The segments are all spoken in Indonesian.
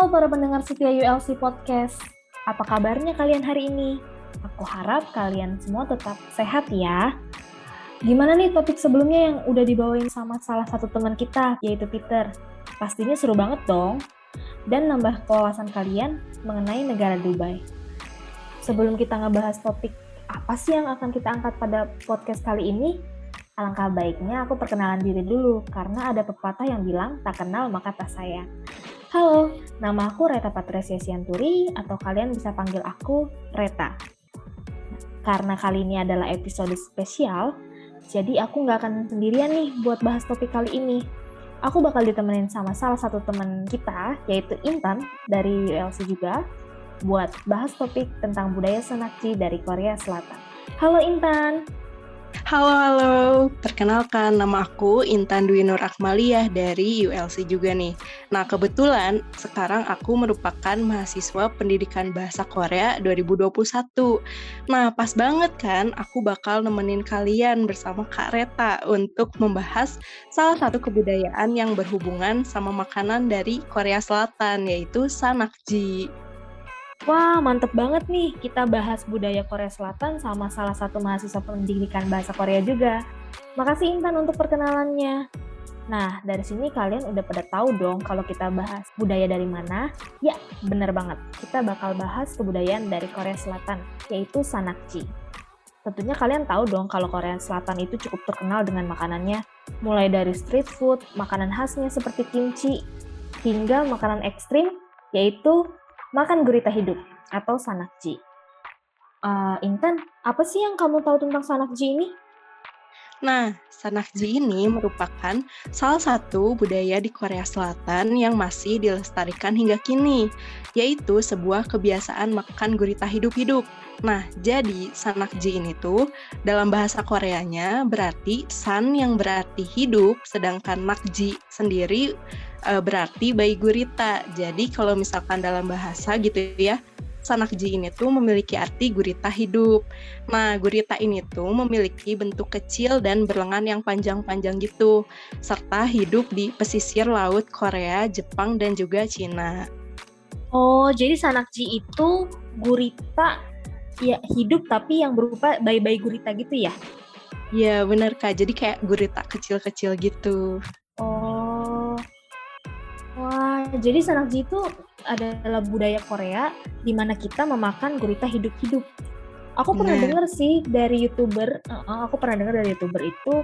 Halo para pendengar setia ULC Podcast. Apa kabarnya kalian hari ini? Aku harap kalian semua tetap sehat ya. Gimana nih topik sebelumnya yang udah dibawain sama salah satu teman kita, yaitu Peter? Pastinya seru banget dong. Dan nambah kewawasan kalian mengenai negara Dubai. Sebelum kita ngebahas topik apa sih yang akan kita angkat pada podcast kali ini, alangkah baiknya aku perkenalan diri dulu, karena ada pepatah yang bilang tak kenal maka tak sayang. Halo, nama aku Reta Patricia Sianturi atau kalian bisa panggil aku Reta. Karena kali ini adalah episode spesial, jadi aku nggak akan sendirian nih buat bahas topik kali ini. Aku bakal ditemenin sama salah satu teman kita, yaitu Intan dari ULC juga, buat bahas topik tentang budaya Senakji dari Korea Selatan. Halo Intan! Halo, halo. Perkenalkan, nama aku Intan Dwi Nur Akmaliyah dari ULC juga nih. Nah, kebetulan sekarang aku merupakan mahasiswa pendidikan bahasa Korea 2021. Nah, pas banget kan aku bakal nemenin kalian bersama Kak Reta untuk membahas salah satu kebudayaan yang berhubungan sama makanan dari Korea Selatan, yaitu sanakji. Wah, mantep banget nih kita bahas budaya Korea Selatan sama salah satu mahasiswa pendidikan bahasa Korea juga. Makasih Intan untuk perkenalannya. Nah, dari sini kalian udah pada tahu dong kalau kita bahas budaya dari mana? Ya, bener banget. Kita bakal bahas kebudayaan dari Korea Selatan, yaitu Sanakji. Tentunya kalian tahu dong kalau Korea Selatan itu cukup terkenal dengan makanannya, mulai dari street food, makanan khasnya seperti kimchi, hingga makanan ekstrim, yaitu makan gurita hidup atau sanakji. Uh, Intan, apa sih yang kamu tahu tentang sanakji ini? Nah, sanakji ini merupakan salah satu budaya di Korea Selatan yang masih dilestarikan hingga kini, yaitu sebuah kebiasaan makan gurita hidup-hidup. Nah, jadi sanakji ini tuh dalam bahasa Koreanya berarti san yang berarti hidup, sedangkan nakji sendiri uh, berarti bayi gurita. Jadi kalau misalkan dalam bahasa gitu ya, sanakji ini tuh memiliki arti gurita hidup. Nah, gurita ini tuh memiliki bentuk kecil dan berlengan yang panjang-panjang gitu, serta hidup di pesisir laut Korea, Jepang, dan juga Cina. Oh, jadi sanakji itu gurita ya hidup tapi yang berupa bayi-bayi gurita gitu ya? Ya benar kak. Jadi kayak gurita kecil-kecil gitu. Jadi sanakji itu adalah budaya Korea di mana kita memakan gurita hidup-hidup. Aku pernah nah. dengar sih dari youtuber, uh, aku pernah dengar dari youtuber itu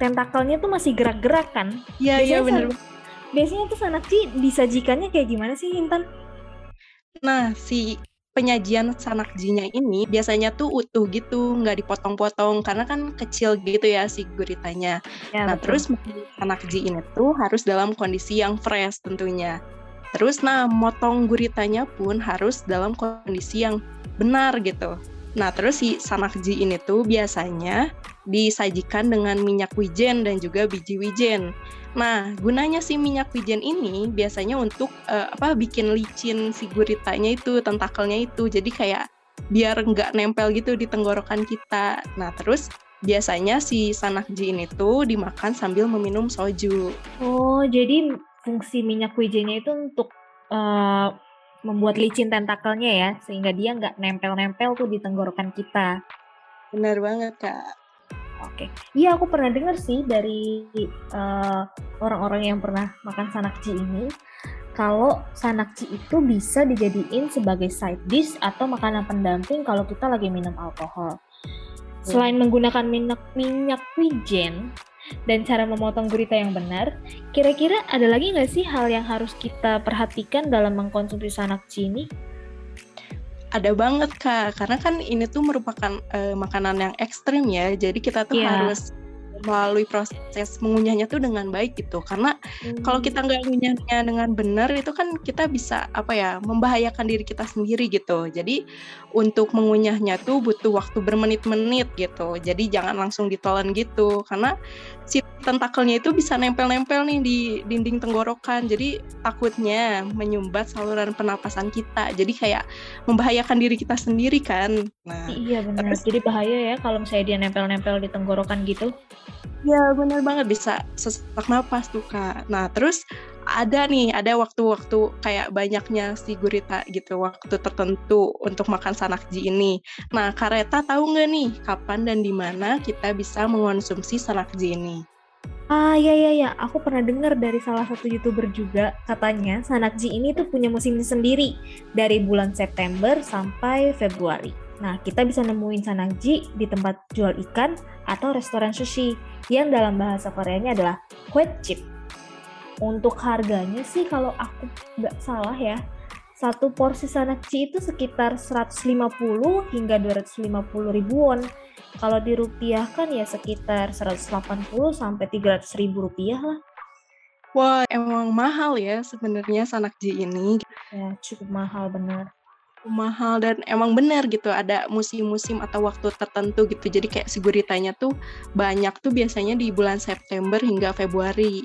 tentakelnya tuh masih gerak-gerak kan? Iya iya benar. Biasanya tuh sanakji disajikannya kayak gimana sih Intan? Nah si penyajian sanakjinya ini biasanya tuh utuh gitu, nggak dipotong-potong karena kan kecil gitu ya si guritanya. Ya, nah, betul. terus sanakji ini tuh harus dalam kondisi yang fresh tentunya. Terus nah, motong guritanya pun harus dalam kondisi yang benar gitu. Nah, terus si sanakji ini tuh biasanya disajikan dengan minyak wijen dan juga biji wijen. Nah, gunanya si minyak wijen ini biasanya untuk uh, apa bikin licin si guritanya itu, tentakelnya itu. Jadi kayak biar nggak nempel gitu di tenggorokan kita. Nah, terus biasanya si sanakji ini tuh dimakan sambil meminum soju. Oh, jadi fungsi minyak wijennya itu untuk uh, membuat licin tentakelnya ya, sehingga dia nggak nempel-nempel tuh di tenggorokan kita. Benar banget, Kak. Oke, iya aku pernah dengar sih dari eh, orang-orang yang pernah makan sanakji ini, kalau sanakji itu bisa dijadiin sebagai side dish atau makanan pendamping kalau kita lagi minum alkohol. Selain menggunakan minyak minyak wijen dan cara memotong gurita yang benar, kira-kira ada lagi nggak sih hal yang harus kita perhatikan dalam mengkonsumsi sanakji ini? ada banget kak karena kan ini tuh merupakan uh, makanan yang ekstrim ya jadi kita tuh yeah. harus melalui proses mengunyahnya tuh dengan baik gitu. Karena hmm. kalau kita nggak mengunyahnya dengan benar itu kan kita bisa apa ya membahayakan diri kita sendiri gitu. Jadi untuk mengunyahnya tuh butuh waktu bermenit-menit gitu. Jadi jangan langsung ditelan gitu. Karena si tentakelnya itu bisa nempel-nempel nih di dinding tenggorokan. Jadi takutnya menyumbat saluran pernapasan kita. Jadi kayak membahayakan diri kita sendiri kan. Nah, iya benar. Terus, Jadi bahaya ya kalau misalnya dia nempel-nempel di tenggorokan gitu. Ya bener banget bisa sesak napas tuh kak. Nah terus ada nih, ada waktu-waktu kayak banyaknya si gurita gitu, waktu tertentu untuk makan sanakji ini. Nah, Kareta tahu nggak nih kapan dan di mana kita bisa mengonsumsi sanakji ini? Ah iya iya ya, aku pernah dengar dari salah satu youtuber juga katanya Sanakji ini tuh punya musim sendiri dari bulan September sampai Februari. Nah kita bisa nemuin Sanakji di tempat jual ikan atau restoran sushi yang dalam bahasa Koreanya adalah chip. Untuk harganya sih kalau aku nggak salah ya, satu porsi Sanakji itu sekitar 150 hingga 250 ribu won kalau dirupiahkan ya sekitar 180 sampai 300 ribu rupiah lah. Wah, emang mahal ya sebenarnya sanakji ini. Ya, cukup mahal benar. Mahal dan emang benar gitu ada musim-musim atau waktu tertentu gitu. Jadi kayak siguritanya tuh banyak tuh biasanya di bulan September hingga Februari.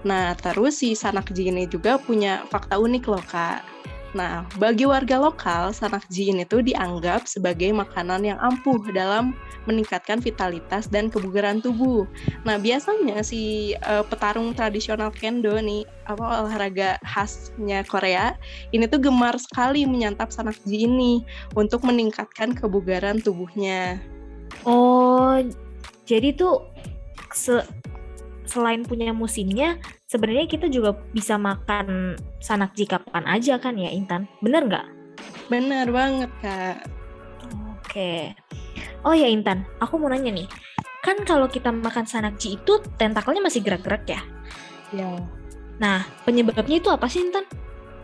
Nah, terus si sanakji ini juga punya fakta unik loh, Kak. Nah, bagi warga lokal, sanak jin itu dianggap sebagai makanan yang ampuh dalam meningkatkan vitalitas dan kebugaran tubuh. Nah, biasanya si uh, petarung tradisional kendo nih, apa olahraga khasnya Korea, ini tuh gemar sekali menyantap sanak ji ini untuk meningkatkan kebugaran tubuhnya. Oh, jadi tuh se selain punya musimnya, sebenarnya kita juga bisa makan sanakji kapan aja kan ya Intan? Bener nggak? Bener banget kak. Oke. Oh ya Intan, aku mau nanya nih. Kan kalau kita makan sanakji itu tentakelnya masih gerak-gerak ya? Ya. Nah, penyebabnya itu apa sih Intan?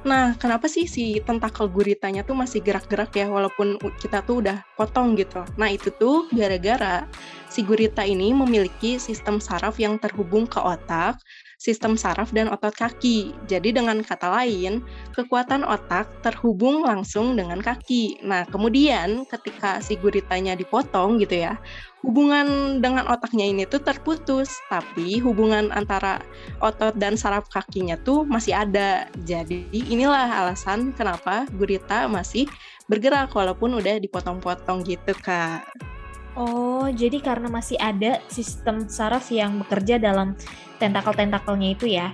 Nah, kenapa sih si tentakel guritanya tuh masih gerak-gerak ya walaupun kita tuh udah potong gitu. Nah, itu tuh gara-gara si gurita ini memiliki sistem saraf yang terhubung ke otak sistem saraf dan otot kaki. Jadi dengan kata lain, kekuatan otak terhubung langsung dengan kaki. Nah, kemudian ketika si guritanya dipotong gitu ya, hubungan dengan otaknya ini tuh terputus, tapi hubungan antara otot dan saraf kakinya tuh masih ada. Jadi inilah alasan kenapa gurita masih bergerak walaupun udah dipotong-potong gitu, Kak. Oh, jadi karena masih ada sistem saraf yang bekerja dalam tentakel-tentakelnya itu ya?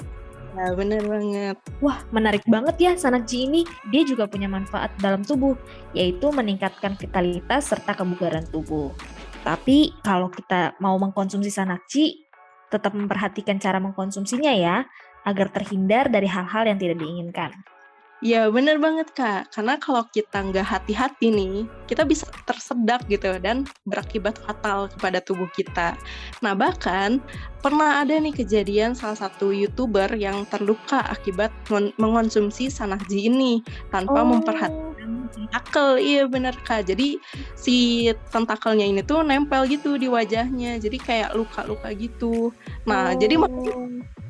Ya, bener banget. Wah, menarik banget ya Sanakji ini. Dia juga punya manfaat dalam tubuh, yaitu meningkatkan vitalitas serta kebugaran tubuh. Tapi kalau kita mau mengkonsumsi Sanakji, tetap memperhatikan cara mengkonsumsinya ya, agar terhindar dari hal-hal yang tidak diinginkan. Ya bener banget kak, karena kalau kita nggak hati-hati nih, kita bisa tersedak gitu dan berakibat fatal kepada tubuh kita. Nah bahkan pernah ada nih kejadian salah satu youtuber yang terluka akibat mengonsumsi sanakji ini tanpa oh. memperhatikan tentakel. Iya bener kak, jadi si tentakelnya ini tuh nempel gitu di wajahnya, jadi kayak luka-luka gitu. Nah oh. jadi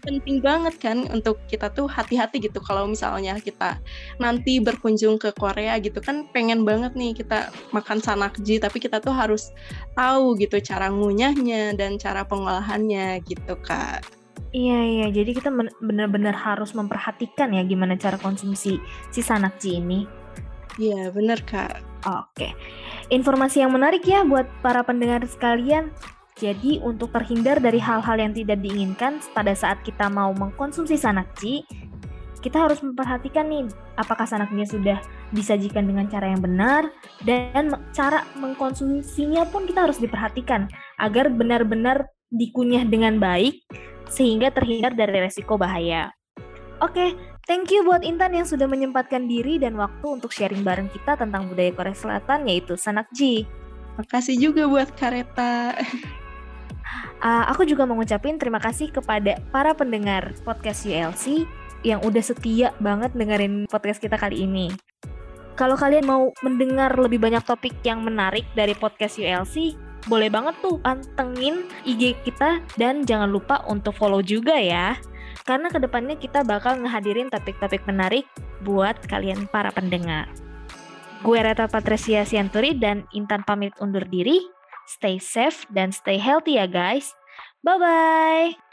penting banget kan untuk kita tuh hati-hati gitu kalau misalnya kita nanti berkunjung ke Korea gitu kan pengen banget nih kita makan sanakji tapi kita tuh harus tahu gitu cara ngunyahnya dan cara pengolahannya gitu kak. Iya iya, jadi kita benar-benar harus memperhatikan ya gimana cara konsumsi si sanakji ini. Iya bener kak. Oke, informasi yang menarik ya buat para pendengar sekalian. Jadi untuk terhindar dari hal-hal yang tidak diinginkan pada saat kita mau mengkonsumsi sanakji, kita harus memperhatikan nih apakah sanaknya sudah disajikan dengan cara yang benar dan cara mengkonsumsinya pun kita harus diperhatikan agar benar-benar dikunyah dengan baik sehingga terhindar dari resiko bahaya. Oke, thank you buat Intan yang sudah menyempatkan diri dan waktu untuk sharing bareng kita tentang budaya Korea Selatan yaitu sanakji. Makasih juga buat Kareta. Uh, aku juga mau ngucapin terima kasih kepada para pendengar podcast ULC yang udah setia banget dengerin podcast kita kali ini. Kalau kalian mau mendengar lebih banyak topik yang menarik dari podcast ULC, boleh banget tuh pantengin IG kita dan jangan lupa untuk follow juga ya. Karena ke depannya kita bakal ngehadirin topik-topik menarik buat kalian para pendengar. Gue Reta Patricia Sianturi dan Intan pamit undur diri. Stay safe dan stay healthy ya guys. Bye-bye.